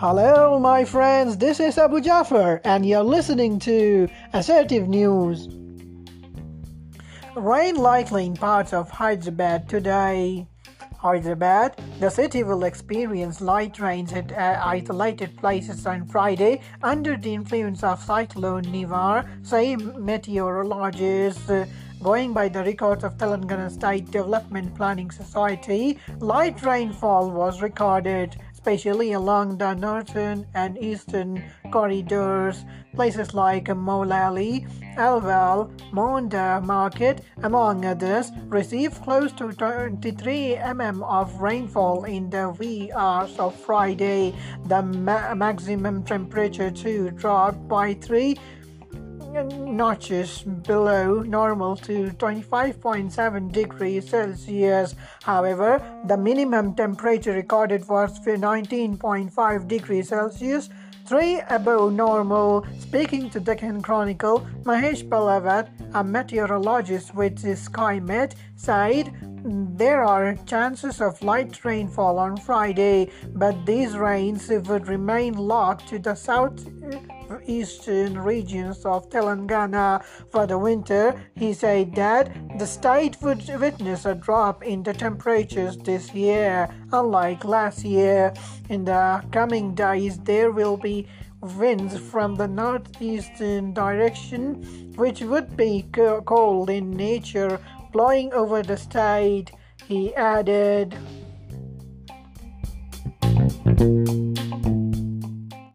Hello, my friends. This is Abu Jafar, and you're listening to Assertive News. Rain likely in parts of Hyderabad today. Hyderabad, the city will experience light rains at uh, isolated places on Friday under the influence of cyclone Nivar, say meteorologists. Uh, Going by the records of Telangana State Development Planning Society, light rainfall was recorded, especially along the northern and eastern corridors. Places like Moulali, Alwal, Monda Market, among others, received close to 23 mm of rainfall in the wee hours of Friday. The ma- maximum temperature too dropped by 3 notches below normal to 25.7 degrees Celsius. However, the minimum temperature recorded was 19.5 degrees Celsius, 3 above normal. Speaking to Deccan Chronicle, Mahesh Palawat, a meteorologist with SkyMet, said there are chances of light rainfall on Friday, but these rains would remain locked to the south eastern regions of Telangana for the winter. He said that the state would witness a drop in the temperatures this year, unlike last year. In the coming days, there will be winds from the northeastern direction, which would be cold in nature, Plowing over the side, he added.